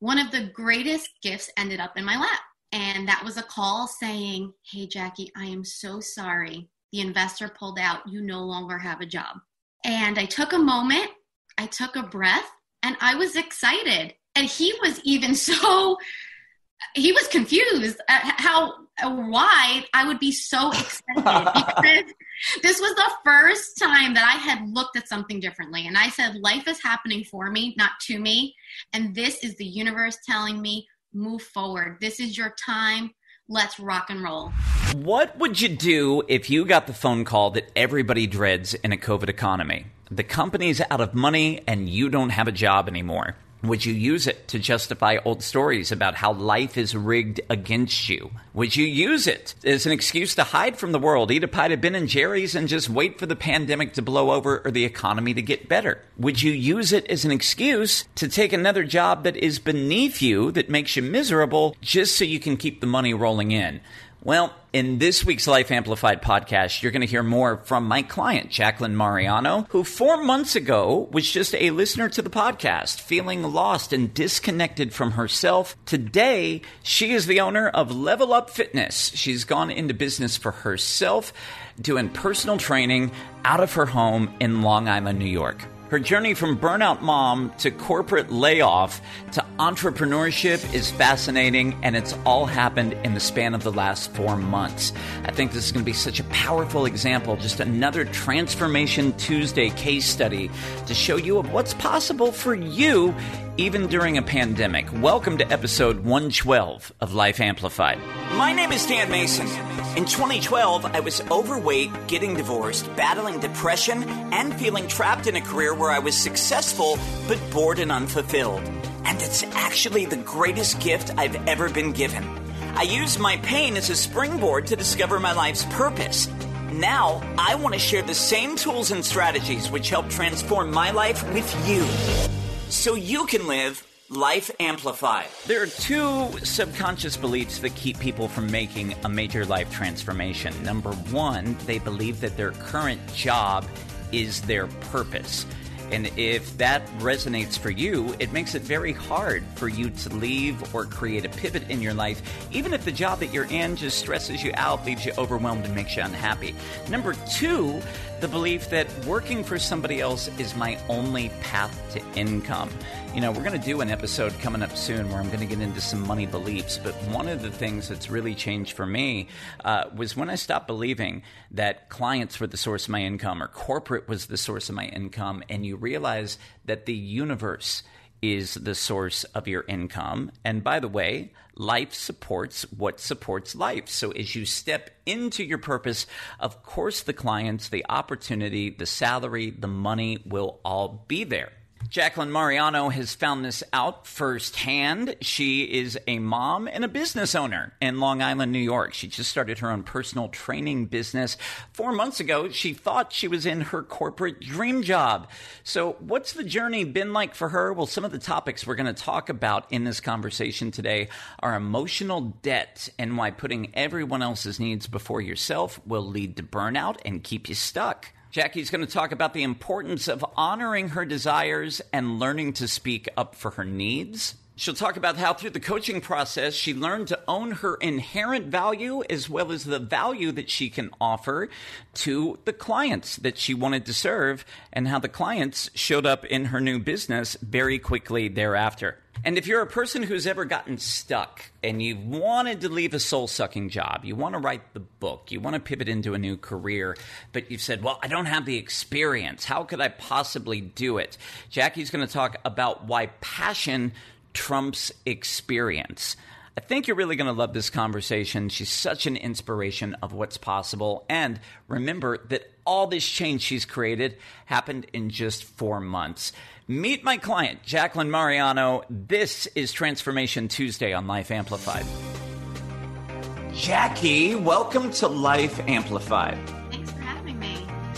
one of the greatest gifts ended up in my lap. And that was a call saying, Hey, Jackie, I am so sorry. The investor pulled out. You no longer have a job. And I took a moment, I took a breath, and I was excited. And he was even so, he was confused at how, why I would be so excited because this was the first time that I had looked at something differently. And I said, life is happening for me, not to me. And this is the universe telling me, move forward. This is your time. Let's rock and roll. What would you do if you got the phone call that everybody dreads in a COVID economy? The company's out of money and you don't have a job anymore. Would you use it to justify old stories about how life is rigged against you? Would you use it as an excuse to hide from the world, eat a pint of Ben and Jerry's, and just wait for the pandemic to blow over or the economy to get better? Would you use it as an excuse to take another job that is beneath you, that makes you miserable, just so you can keep the money rolling in? Well, in this week's Life Amplified podcast, you're going to hear more from my client, Jacqueline Mariano, who four months ago was just a listener to the podcast, feeling lost and disconnected from herself. Today, she is the owner of Level Up Fitness. She's gone into business for herself, doing personal training out of her home in Long Island, New York. Her journey from burnout mom to corporate layoff to entrepreneurship is fascinating, and it's all happened in the span of the last four months. I think this is going to be such a powerful example, just another Transformation Tuesday case study to show you of what's possible for you even during a pandemic. Welcome to episode 112 of Life Amplified. My name is Dan Mason. In 2012, I was overweight, getting divorced, battling depression, and feeling trapped in a career where I was successful but bored and unfulfilled. And it's actually the greatest gift I've ever been given. I used my pain as a springboard to discover my life's purpose. Now, I want to share the same tools and strategies which help transform my life with you so you can live Life Amplified. There are two subconscious beliefs that keep people from making a major life transformation. Number one, they believe that their current job is their purpose. And if that resonates for you, it makes it very hard for you to leave or create a pivot in your life, even if the job that you're in just stresses you out, leaves you overwhelmed, and makes you unhappy. Number two, the belief that working for somebody else is my only path to income. You know, we're going to do an episode coming up soon where I'm going to get into some money beliefs. But one of the things that's really changed for me uh, was when I stopped believing that clients were the source of my income or corporate was the source of my income, and you realize that the universe is the source of your income. And by the way, life supports what supports life. So as you step into your purpose, of course, the clients, the opportunity, the salary, the money will all be there. Jacqueline Mariano has found this out firsthand. She is a mom and a business owner in Long Island, New York. She just started her own personal training business. Four months ago, she thought she was in her corporate dream job. So, what's the journey been like for her? Well, some of the topics we're going to talk about in this conversation today are emotional debt and why putting everyone else's needs before yourself will lead to burnout and keep you stuck. Jackie's going to talk about the importance of honoring her desires and learning to speak up for her needs. She'll talk about how through the coaching process, she learned to own her inherent value as well as the value that she can offer to the clients that she wanted to serve, and how the clients showed up in her new business very quickly thereafter. And if you're a person who's ever gotten stuck and you wanted to leave a soul sucking job, you want to write the book, you want to pivot into a new career, but you've said, well, I don't have the experience. How could I possibly do it? Jackie's going to talk about why passion trumps experience. I think you're really going to love this conversation. She's such an inspiration of what's possible. And remember that all this change she's created happened in just four months. Meet my client, Jacqueline Mariano. This is Transformation Tuesday on Life Amplified. Jackie, welcome to Life Amplified.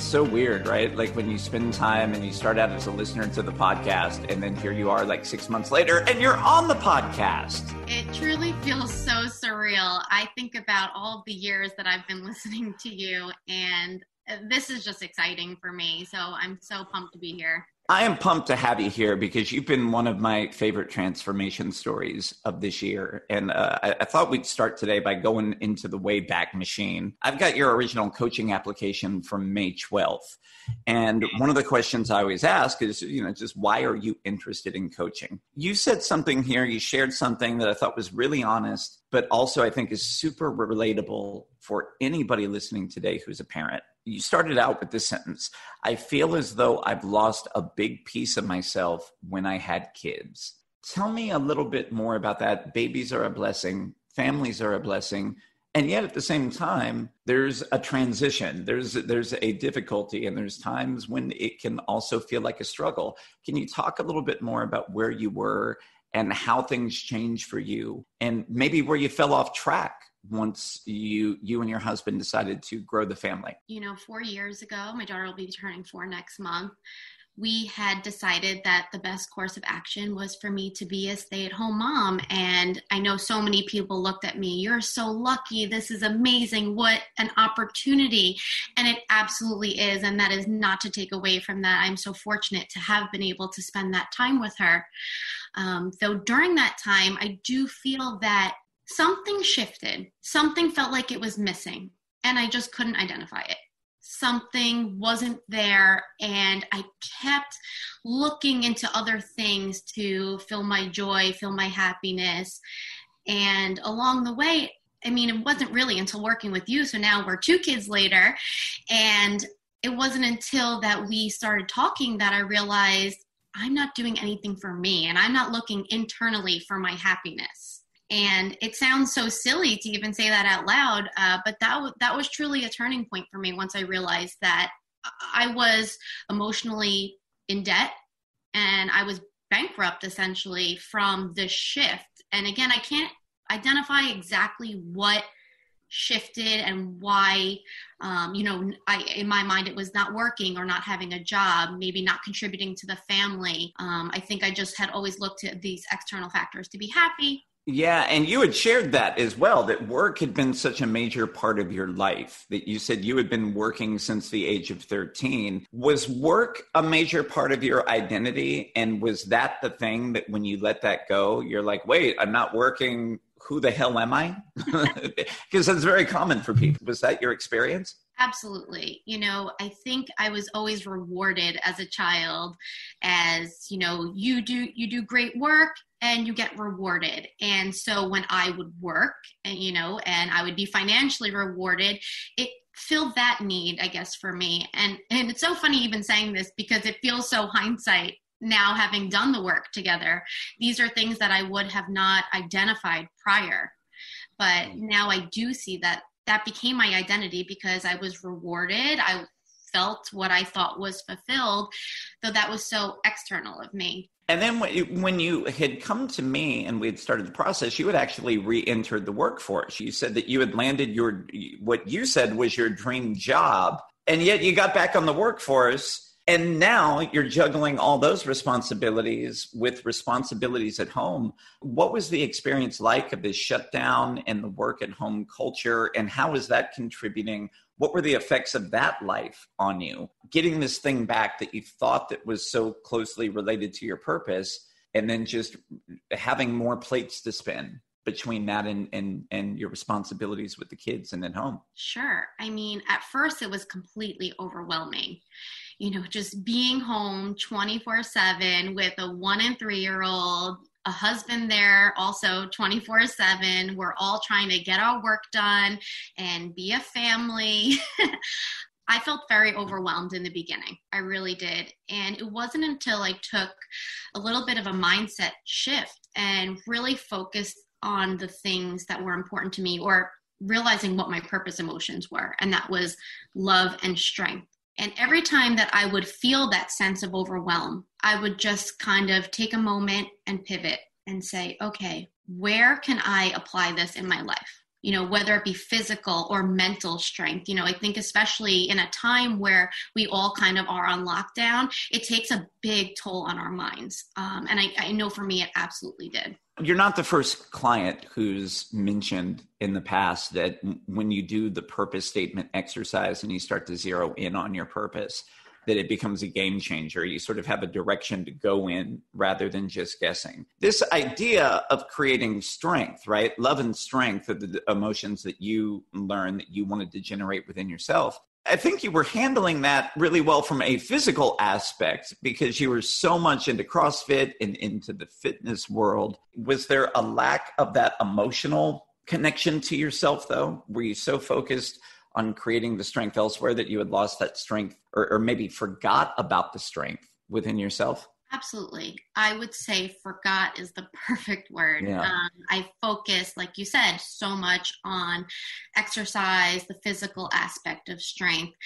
Me. so weird, right? Like when you spend time and you start out as a listener to the podcast, and then here you are like six months later and you're on the podcast. It truly feels so surreal. I think about all of the years that I've been listening to you, and this is just exciting for me. So I'm so pumped to be here. I am pumped to have you here because you've been one of my favorite transformation stories of this year. And uh, I, I, thought we'd start today by going into the Wayback Machine. I've got your original coaching application from May 12th. And one of the questions I always ask is, you know, just why are you interested in coaching? You said something here, you shared something that I thought was really honest, but also I think is super relatable for anybody listening today who's a parent you started out with this sentence I feel as though I've lost a big piece of myself when I had kids. Tell me a little bit more about that. Babies are a blessing, families are a blessing. And yet at the same time, there's a transition. There's there's a difficulty and there's times when it can also feel like a struggle. Can you talk a little bit more about where you were and how things changed for you and maybe where you fell off track once you you and your husband decided to grow the family? You know, 4 years ago, my daughter will be turning 4 next month. We had decided that the best course of action was for me to be a stay-at-home mom and I know so many people looked at me, you're so lucky. This is amazing. What an opportunity. And it absolutely is and that is not to take away from that. I'm so fortunate to have been able to spend that time with her. Um, though during that time, I do feel that something shifted. Something felt like it was missing, and I just couldn't identify it. Something wasn't there, and I kept looking into other things to fill my joy, fill my happiness. And along the way, I mean, it wasn't really until working with you. So now we're two kids later. And it wasn't until that we started talking that I realized I'm not doing anything for me and I'm not looking internally for my happiness and it sounds so silly to even say that out loud uh, but that w- that was truly a turning point for me once i realized that i was emotionally in debt and i was bankrupt essentially from the shift. And again i can't identify exactly what shifted and why um, you know I, in my mind it was not working or not having a job maybe not contributing to the family. Um, i think i just had always looked at these external factors to be happy yeah, and you had shared that as well that work had been such a major part of your life that you said you had been working since the age of 13. Was work a major part of your identity? And was that the thing that when you let that go, you're like, wait, I'm not working. Who the hell am I? Because that's very common for people. Was that your experience? Absolutely. You know, I think I was always rewarded as a child as, you know, you do you do great work and you get rewarded. And so when I would work and you know, and I would be financially rewarded, it filled that need, I guess, for me. And and it's so funny even saying this because it feels so hindsight now having done the work together. These are things that I would have not identified prior. But mm. now I do see that that became my identity because I was rewarded. I felt what I thought was fulfilled, though that was so external of me. And then when you had come to me and we had started the process, you had actually re-entered the workforce. You said that you had landed your what you said was your dream job, and yet you got back on the workforce. And now you're juggling all those responsibilities with responsibilities at home. What was the experience like of this shutdown and the work at home culture? And how is that contributing what were the effects of that life on you getting this thing back that you thought that was so closely related to your purpose and then just having more plates to spin between that and and and your responsibilities with the kids and at home sure i mean at first it was completely overwhelming you know just being home 24 7 with a one and three year old a husband there also 24 7 we're all trying to get our work done and be a family. I felt very overwhelmed in the beginning. I really did. And it wasn't until i took a little bit of a mindset shift and really focused on the things that were important to me or realizing what my purpose emotions were. And that was love and strength and every time that I would feel that sense of overwhelm, I would just kind of take a moment and pivot and say, okay, where can I apply this in my life? You know, whether it be physical or mental strength. You know, I think especially in a time where we all kind of are on lockdown, it takes a big toll on our minds. Um, and I, I know for me, it absolutely did. You're not the first client who's mentioned in the past that when you do the purpose statement exercise and you start to zero in on your purpose, that it becomes a game changer. You sort of have a direction to go in rather than just guessing. This idea of creating strength, right? Love and strength are the emotions that you learn that you wanted to generate within yourself. I think you were handling that really well from a physical aspect because you were so much into CrossFit and into the fitness world. Was there a lack of that emotional connection to yourself, though? Were you so focused on creating the strength elsewhere that you had lost that strength or, or maybe forgot about the strength within yourself? Absolutely. I would say forgot is the perfect word. Yeah. Um, I focused, like you said, so much on exercise, the physical aspect of strength.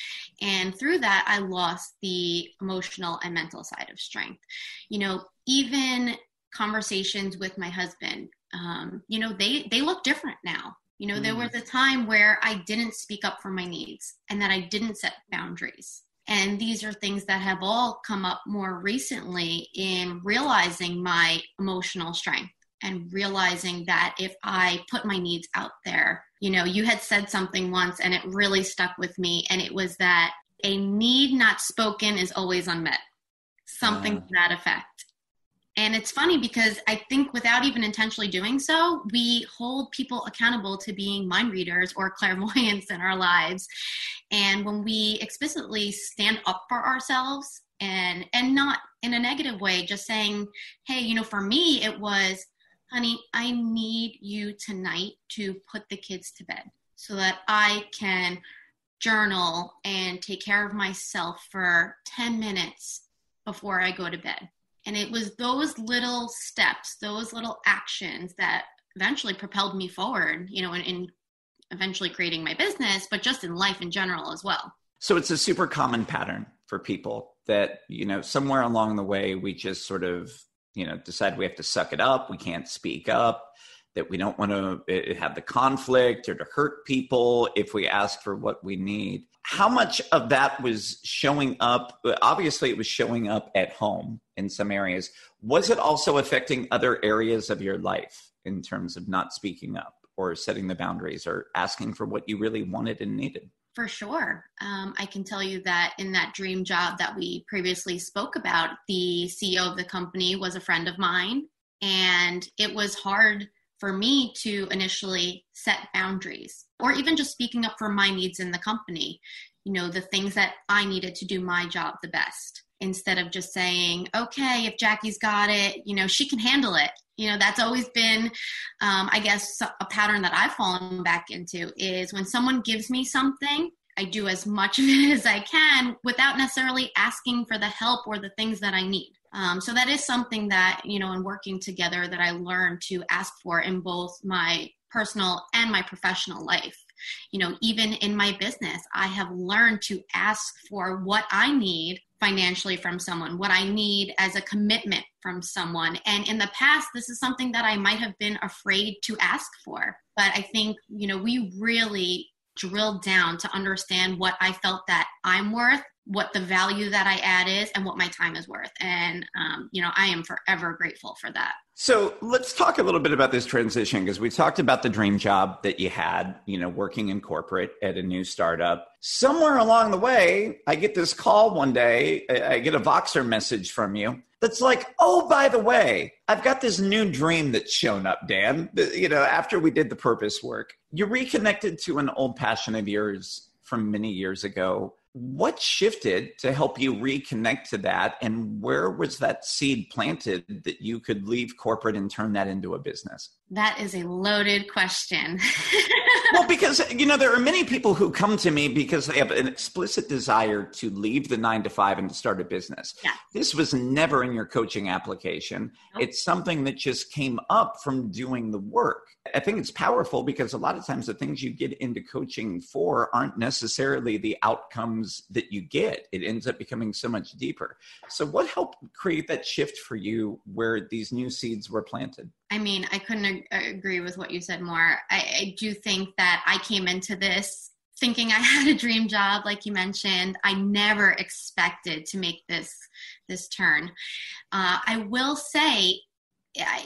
And through that, I lost the emotional and mental side of strength. You know, even conversations with my husband, um, you know, they, they look different now. You know, mm. there was a time where I didn't speak up for my needs and that I didn't set boundaries. And these are things that have all come up more recently in realizing my emotional strength and realizing that if I put my needs out there, you know, you had said something once and it really stuck with me. And it was that a need not spoken is always unmet, something uh. to that effect. And it's funny because I think without even intentionally doing so, we hold people accountable to being mind readers or clairvoyants in our lives. And when we explicitly stand up for ourselves and and not in a negative way, just saying, hey, you know, for me it was, honey, I need you tonight to put the kids to bed so that I can journal and take care of myself for 10 minutes before I go to bed and it was those little steps, those little actions that eventually propelled me forward, you know, in, in eventually creating my business, but just in life in general as well. So it's a super common pattern for people that, you know, somewhere along the way, we just sort of, you know, decide we have to suck it up. We can't speak up, that we don't want to eh, have the conflict or to hurt people if we ask for what we need how much of that was showing up obviously it was showing up at home in some areas. Was it also affecting other areas of your life in terms of not speaking up or setting the boundaries or asking for what you really wanted and needed? For sure. Um, i can tell you that in that dream job that we previously spoke about the ceo of the company was a friend of mine and it was hard for me to initially set boundaries or even just speaking up for my needs in the company, you know, the things that I needed to do my job the best instead of just saying, okay, if Jackie's got it, you know, she can handle it. You know, that's always been, um, I guess, a pattern that I've fallen back into is when someone gives me something, I do as much of it as I can without necessarily asking for the help or the things that I need. Um, so that is something that, you know, in working together that I learned to ask for in both my personal and my professional life. You know, even in my business, I have learned to ask for what I need financially from someone, what I need as a commitment from someone. And in the past, this is something that I might have been afraid to ask for. But I think, you know, we really drilled down to understand what I felt that I'm worth what the value that I add is and what my time is worth. And, um, you know, I am forever grateful for that. So let's talk a little bit about this transition because we talked about the dream job that you had, you know, working in corporate at a new startup. Somewhere along the way, I get this call one day, I get a Voxer message from you that's like, oh, by the way, I've got this new dream that's shown up, Dan. You know, after we did the purpose work, you reconnected to an old passion of yours from many years ago what shifted to help you reconnect to that? And where was that seed planted that you could leave corporate and turn that into a business? That is a loaded question. Well because you know there are many people who come to me because they have an explicit desire to leave the 9 to 5 and to start a business. Yeah. this was never in your coaching application. Nope. it's something that just came up from doing the work I think it's powerful because a lot of times the things you get into coaching for aren't necessarily the outcomes that you get. It ends up becoming so much deeper. So, what helped create that shift for you where these new seeds were planted? I mean, I couldn't ag- agree with what you said more. I, I do think that I came into this thinking I had a dream job, like you mentioned. I never expected to make this this turn. Uh, I will say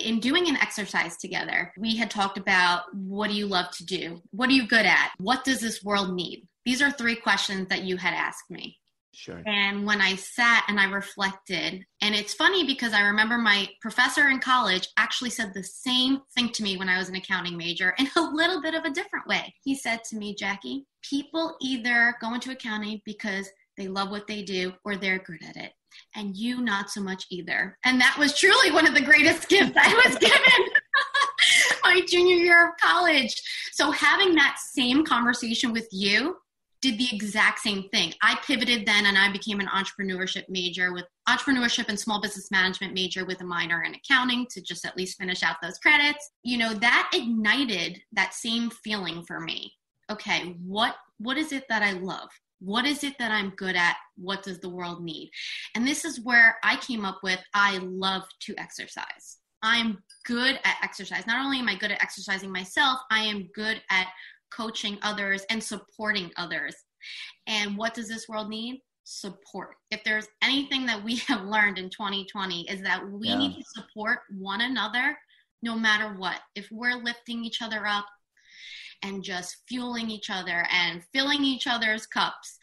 in doing an exercise together, we had talked about what do you love to do? What are you good at? What does this world need? These are three questions that you had asked me. Sure. And when I sat and I reflected, and it's funny because I remember my professor in college actually said the same thing to me when I was an accounting major in a little bit of a different way. He said to me, Jackie, people either go into accounting because they love what they do or they're good at it. And you, not so much either. And that was truly one of the greatest gifts I was given my junior year of college. So having that same conversation with you did the exact same thing. I pivoted then and I became an entrepreneurship major with entrepreneurship and small business management major with a minor in accounting to just at least finish out those credits. You know, that ignited that same feeling for me. Okay, what what is it that I love? What is it that I'm good at? What does the world need? And this is where I came up with I love to exercise. I'm good at exercise. Not only am I good at exercising myself, I am good at coaching others and supporting others. And what does this world need? Support. If there's anything that we have learned in 2020 is that we yeah. need to support one another no matter what. If we're lifting each other up and just fueling each other and filling each other's cups,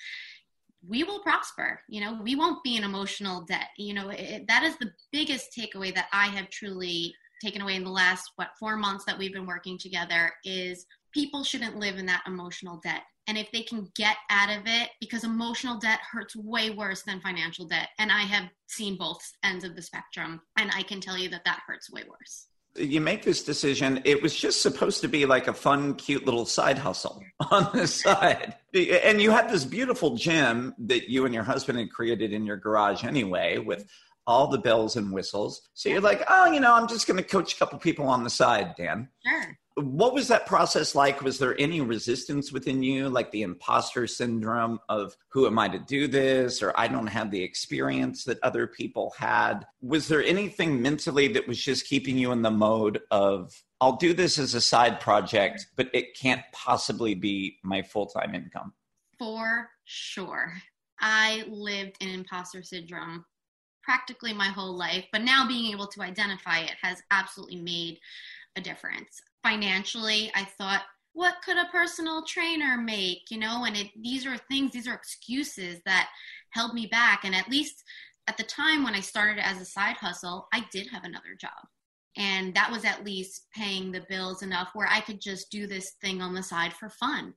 we will prosper. You know, we won't be in emotional debt. You know, it, that is the biggest takeaway that I have truly taken away in the last what four months that we've been working together is people shouldn't live in that emotional debt. And if they can get out of it, because emotional debt hurts way worse than financial debt. And I have seen both ends of the spectrum. And I can tell you that that hurts way worse. You make this decision. It was just supposed to be like a fun, cute little side hustle on the side. And you had this beautiful gym that you and your husband had created in your garage anyway, with all the bells and whistles. So you're like, oh, you know, I'm just going to coach a couple people on the side, Dan. Sure what was that process like? Was there any resistance within you, like the imposter syndrome of who am I to do this, or I don't have the experience that other people had? Was there anything mentally that was just keeping you in the mode of, I'll do this as a side project, but it can't possibly be my full time income? For sure. I lived in imposter syndrome practically my whole life, but now being able to identify it has absolutely made a difference financially, I thought, what could a personal trainer make? You know, and it, these are things, these are excuses that held me back. And at least at the time when I started as a side hustle, I did have another job. And that was at least paying the bills enough where I could just do this thing on the side for fun.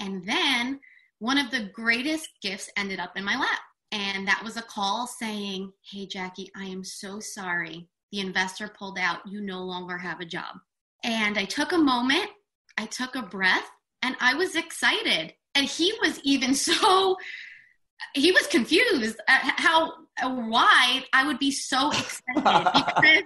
And then one of the greatest gifts ended up in my lap. And that was a call saying, Hey, Jackie, I am so sorry. The investor pulled out. You no longer have a job. And I took a moment, I took a breath, and I was excited. And he was even so, he was confused at how, uh, why I would be so excited because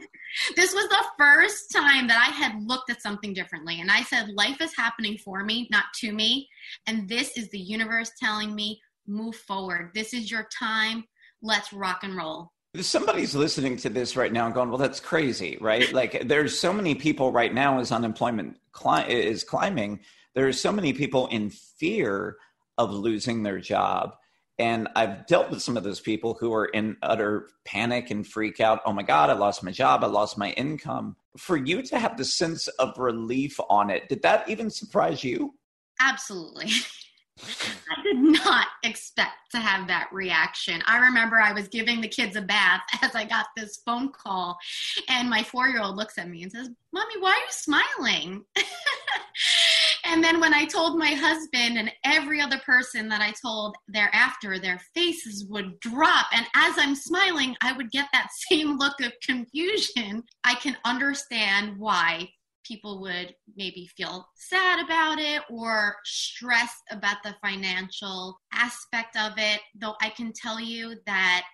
this was the first time that I had looked at something differently. And I said, life is happening for me, not to me. And this is the universe telling me, move forward. This is your time. Let's rock and roll somebody's listening to this right now and going, well, that's crazy, right? like there's so many people right now as unemployment cli- is climbing. There's so many people in fear of losing their job. And I've dealt with some of those people who are in utter panic and freak out. Oh my God, I lost my job. I lost my income. For you to have the sense of relief on it, did that even surprise you? Absolutely. I did not expect to have that reaction. I remember I was giving the kids a bath as I got this phone call, and my four year old looks at me and says, Mommy, why are you smiling? and then when I told my husband and every other person that I told thereafter, their faces would drop. And as I'm smiling, I would get that same look of confusion. I can understand why people would maybe feel sad about it or stressed about the financial aspect of it. Though I can tell you that,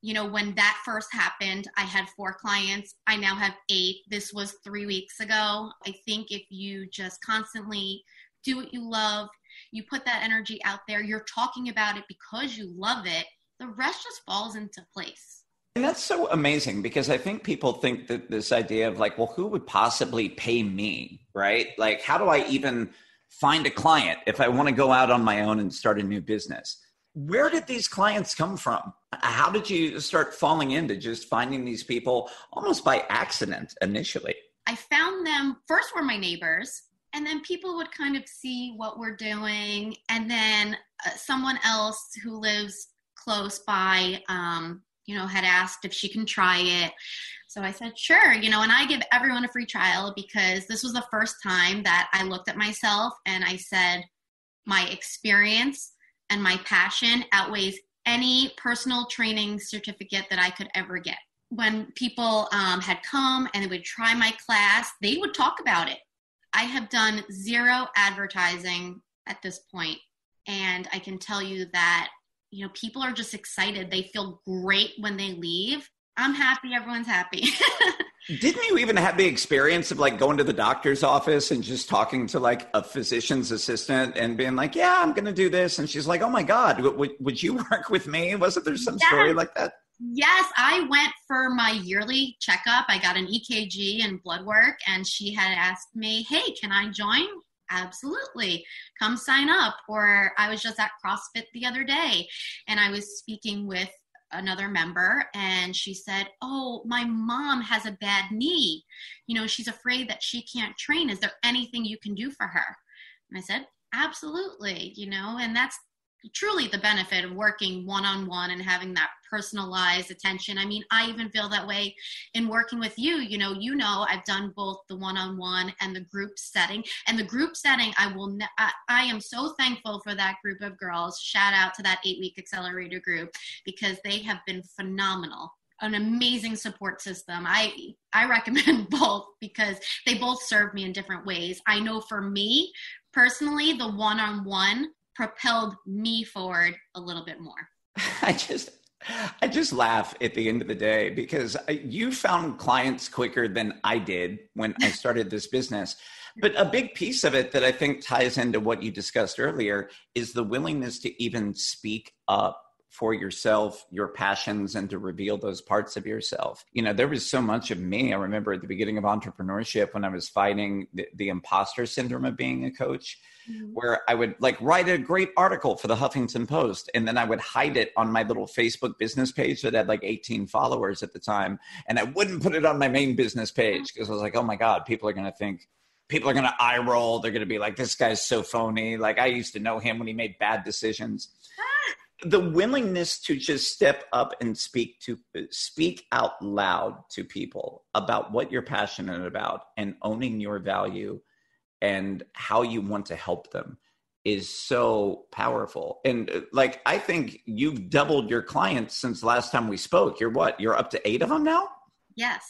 you know, when that first happened, I had four clients. I now have eight. This was three weeks ago. I think if you just constantly do what you love, you put that energy out there, you're talking about it because you love it, the rest just falls into place. And that's so amazing because I think people think that this idea of like, well, who would possibly pay me, right? Like, how do I even find a client if I want to go out on my own and start a new business? Where did these clients come from? How did you start falling into just finding these people almost by accident initially? I found them first were my neighbors, and then people would kind of see what we're doing, and then uh, someone else who lives close by, um, you know, had asked if she can try it. So I said, sure, you know, and I give everyone a free trial because this was the first time that I looked at myself and I said, my experience and my passion outweighs any personal training certificate that I could ever get. When people um, had come and they would try my class, they would talk about it. I have done zero advertising at this point, and I can tell you that you know people are just excited. They feel great when they leave. I'm happy. Everyone's happy. Didn't you even have the experience of like going to the doctor's office and just talking to like a physician's assistant and being like, "Yeah, I'm going to do this," and she's like, "Oh my god, would would you work with me?" Wasn't there some yes. story like that? Yes, I went for my yearly checkup. I got an EKG and blood work, and she had asked me, "Hey, can I join?" Absolutely, come sign up. Or I was just at CrossFit the other day, and I was speaking with another member and she said, Oh, my mom has a bad knee. You know, she's afraid that she can't train. Is there anything you can do for her? And I said, Absolutely, you know, and that's truly the benefit of working one on one and having that personalized attention. I mean, I even feel that way in working with you. You know, you know, I've done both the one on one and the group setting. And the group setting, I will, ne- I, I am so thankful for that group of girls. Shout out to that eight week accelerator group because they have been phenomenal an amazing support system. I I recommend both because they both serve me in different ways. I know for me personally, the one-on-one propelled me forward a little bit more. I just I just laugh at the end of the day because uh, you found clients quicker than I did when I started this business. But a big piece of it that I think ties into what you discussed earlier is the willingness to even speak up for yourself, your passions, and to reveal those parts of yourself. You know, there was so much of me. I remember at the beginning of entrepreneurship when I was fighting the, the imposter syndrome of being a coach, mm-hmm. where I would like write a great article for the Huffington Post and then I would hide it on my little Facebook business page that had like 18 followers at the time. And I wouldn't put it on my main business page because I was like, oh my God, people are going to think, people are going to eye roll. They're going to be like, this guy's so phony. Like I used to know him when he made bad decisions the willingness to just step up and speak to speak out loud to people about what you're passionate about and owning your value and how you want to help them is so powerful. And uh, like i think you've doubled your clients since last time we spoke. You're what? You're up to eight of them now? Yes.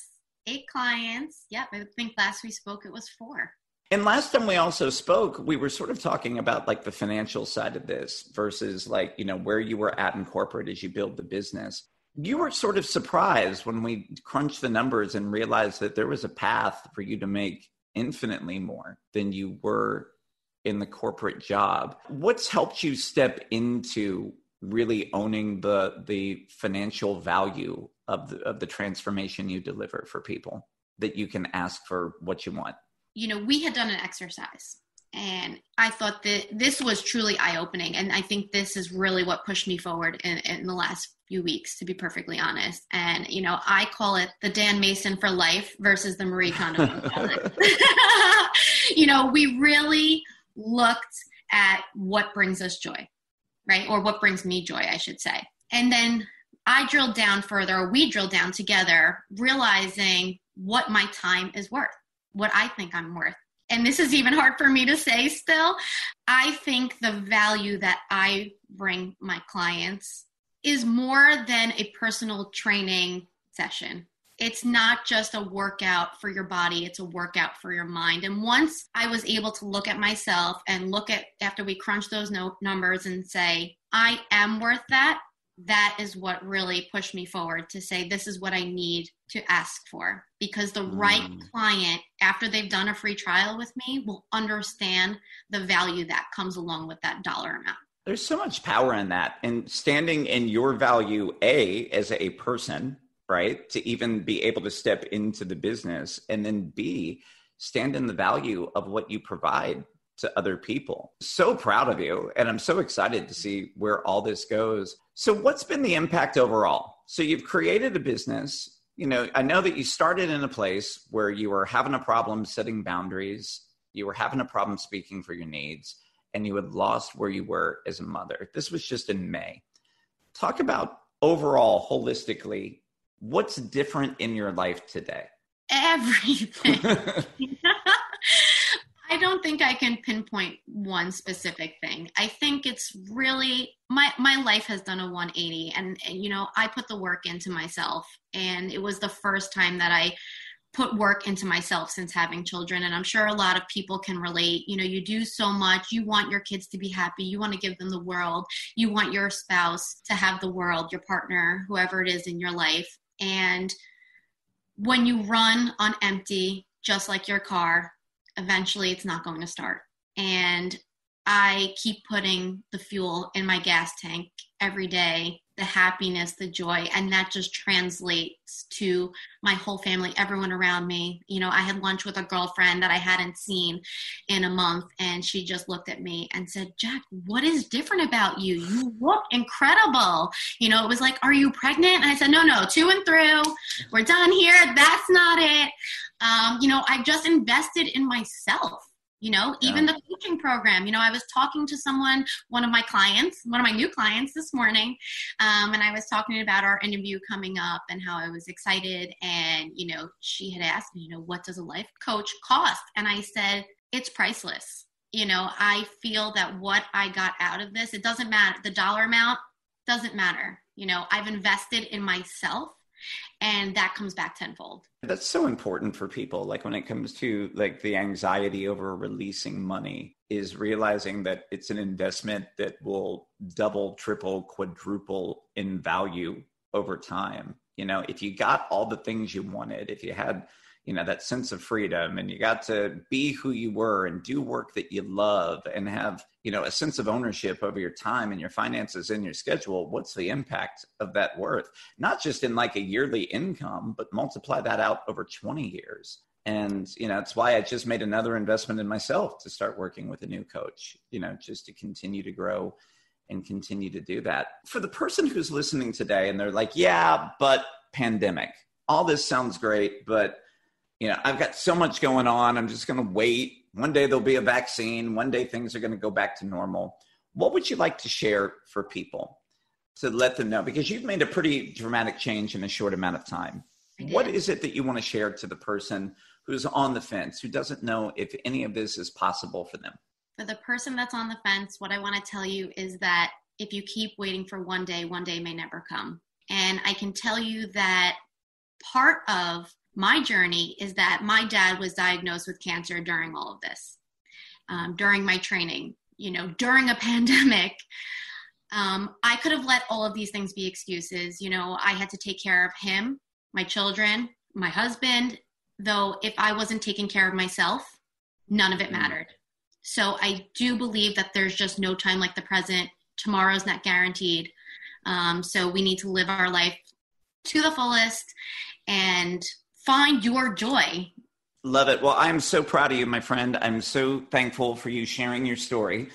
Eight clients. Yep. I think last we spoke it was four and last time we also spoke, we were sort of talking about like the financial side of this versus like, you know, where you were at in corporate as you build the business. You were sort of surprised when we crunched the numbers and realized that there was a path for you to make infinitely more than you were in the corporate job. What's helped you step into really owning the the financial value of the of the transformation you deliver for people that you can ask for what you want? You know, we had done an exercise and I thought that this was truly eye opening. And I think this is really what pushed me forward in, in, the last few weeks, to be perfectly honest. And, you know, I call it the Dan Mason for life versus the Marie Kondo. you know, we really looked at what brings us joy, right? Or what brings me joy, I should say. And then I drilled down further, or we drilled down together, realizing what my time is worth what I think I'm worth. And this is even hard for me to say still. I think the value that I bring my clients is more than a personal training session. It's not just a workout for your body, it's a workout for your mind. And once I was able to look at myself and look at after we crunch those no- numbers and say, I am worth that, that is what really pushed me forward to say this is what I need to ask for because the mm. right client after they've done a free trial with me will understand the value that comes along with that dollar amount. There's so much power in that and standing in your value a as a person, right? To even be able to step into the business and then b stand in the value of what you provide to other people. So proud of you. And I'm so excited to see where all this goes. So, what's been the impact overall? So, you've created a business. You know, I know that you started in a place where you were having a problem setting boundaries, you were having a problem speaking for your needs, and you had lost where you were as a mother. This was just in May. Talk about overall, holistically, what's different in your life today? Everything. I don't think I can pinpoint one specific thing. I think it's really my my life has done a 180 and, and, you know, I put the work into myself. And it was the first time that I put work into myself since having children. And i'm sure a lot of people can relate. You know you do so much. You want your kids to be happy. You want to give them the world. You want your spouse to have the world your partner whoever it is in your life. And when you run on empty just like your car eventually it's not going to start and i keep putting the fuel in my gas tank every day the happiness, the joy, and that just translates to my whole family, everyone around me. You know, I had lunch with a girlfriend that I hadn't seen in a month, and she just looked at me and said, Jack, what is different about you? You look incredible. You know, it was like, Are you pregnant? And I said, No, no, two and through. We're done here. That's not it. Um, you know, I've just invested in myself you know even the coaching program. You know i was talking to someone one of my clients one of my new clients this morning um, and i was talking about our interview coming up and how i was excited. And you know she had asked me you know what does a life coach cost? And i said it's priceless. You know i feel that what i got out of this it doesn't matter the dollar amount doesn't matter. You know i've invested in myself and that comes back tenfold. That's so important for people. Like when it comes to like the anxiety over releasing money is realizing that it's an investment that will double triple quadruple in value over time. You know if you got all the things you wanted if you had you know that sense of freedom and you got to be who you were and do work that you love and have you know a sense of ownership over your time and your finances and your schedule what's the impact of that worth? Not just in like a yearly income but multiply that out over 20 years. And you know it's why i just made another investment in myself to start working with a new coach you know just to continue to grow and continue to do that. For the person who's listening today and they're like yeah but pandemic. All this sounds great but you know, I've got so much going on. I'm just going to wait. One day there'll be a vaccine. One day things are going to go back to normal. What would you like to share for people to let them know? Because you've made a pretty dramatic change in a short amount of time. What is it that you want to share to the person who's on the fence, who doesn't know if any of this is possible for them? For the person that's on the fence, what I want to tell you is that if you keep waiting for one day, one day may never come. And I can tell you that part of my journey is that my dad was diagnosed with cancer during all of this, um, during my training, you know, during a pandemic. Um, I could have let all of these things be excuses. You know, I had to take care of him, my children, my husband, though if I wasn't taking care of myself, none of it mattered. So I do believe that there's just no time like the present. Tomorrow's not guaranteed. Um, so we need to live our life to the fullest and find your joy. Love it. Well, I'm so proud of you, my friend. I'm so thankful for you sharing your story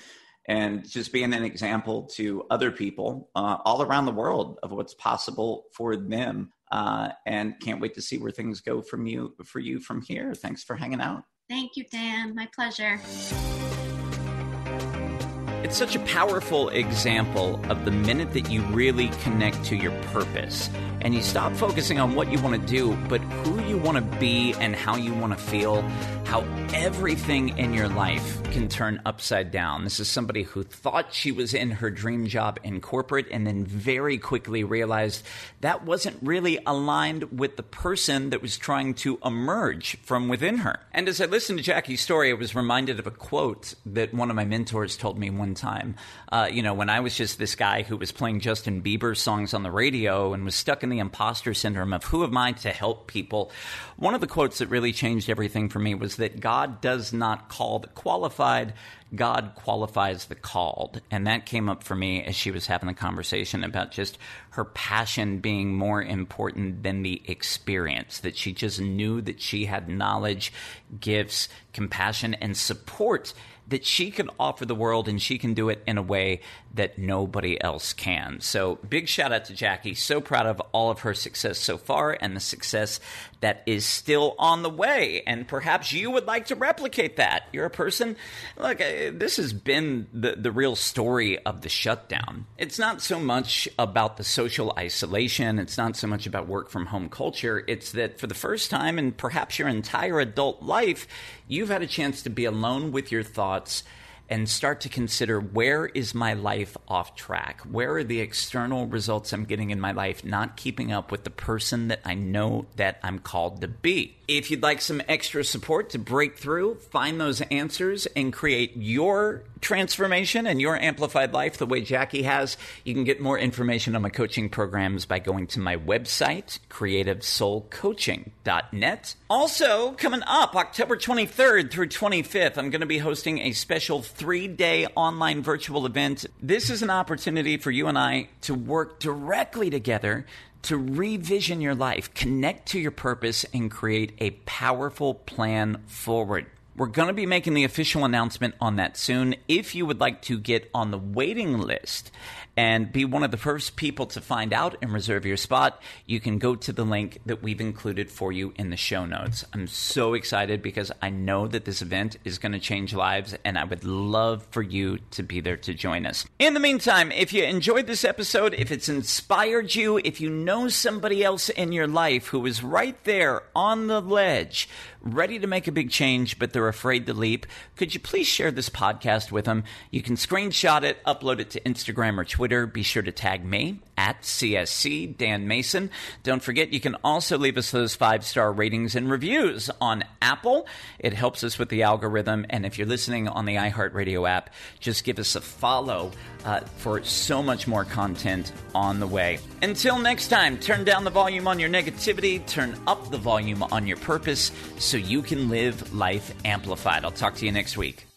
and just being an example to other people uh, all around the world of what's possible for them. Uh, and can't wait to see where things go from you for you from here. Thanks for hanging out. Thank you, Dan. My pleasure. It's such a powerful example of the minute that you really connect to your purpose and you stop focusing on what you want to do, but who you want to be and how you want to feel, how everything in your life can turn upside down. This is somebody who thought she was in her dream job in corporate and then very quickly realized that wasn't really aligned with the person that was trying to emerge from within her. And as I listened to Jackie's story, I was reminded of a quote that one of my mentors told me one time. Uh, you know, when I was just this guy who was playing Justin Bieber songs on the radio and was stuck in the imposter syndrome of who am I to help people. One of the quotes that really changed everything for me was that God does not call the qualified, God qualifies the called. And that came up for me as she was having the conversation about just her passion being more important than the experience, that she just knew that she had knowledge, gifts, compassion, and support that she can offer the world and she can do it in a way that nobody else can. So, big shout out to Jackie. So proud of all of her success so far and the success that is still on the way. And perhaps you would like to replicate that. You're a person. Look, uh, this has been the, the real story of the shutdown. It's not so much about the social isolation, it's not so much about work from home culture. It's that for the first time in perhaps your entire adult life, you've had a chance to be alone with your thoughts and start to consider where is my life off track? Where are the external results I'm getting in my life not keeping up with the person that I know that I'm called to be? If you'd like some extra support to break through, find those answers, and create your transformation and your amplified life the way Jackie has, you can get more information on my coaching programs by going to my website, creativesoulcoaching.net. Also, coming up October 23rd through 25th, I'm going to be hosting a special three day online virtual event. This is an opportunity for you and I to work directly together to revision your life, connect to your purpose, and create a powerful plan forward. We're going to be making the official announcement on that soon. If you would like to get on the waiting list and be one of the first people to find out and reserve your spot, you can go to the link that we've included for you in the show notes. I'm so excited because I know that this event is going to change lives and I would love for you to be there to join us. In the meantime, if you enjoyed this episode, if it's inspired you, if you know somebody else in your life who is right there on the ledge, ready to make a big change, but they're afraid to leap, could you please share this podcast with them? You can screenshot it, upload it to Instagram or Twitter. Be sure to tag me at CSC Dan Mason. Don't forget, you can also leave us those five star ratings and reviews on Apple. It helps us with the algorithm. And if you're listening on the iHeartRadio app, just give us a follow uh, for so much more content on the way. Until next time, turn down the volume on your negativity, turn up the volume on your purpose so you can live life amplified. I'll talk to you next week.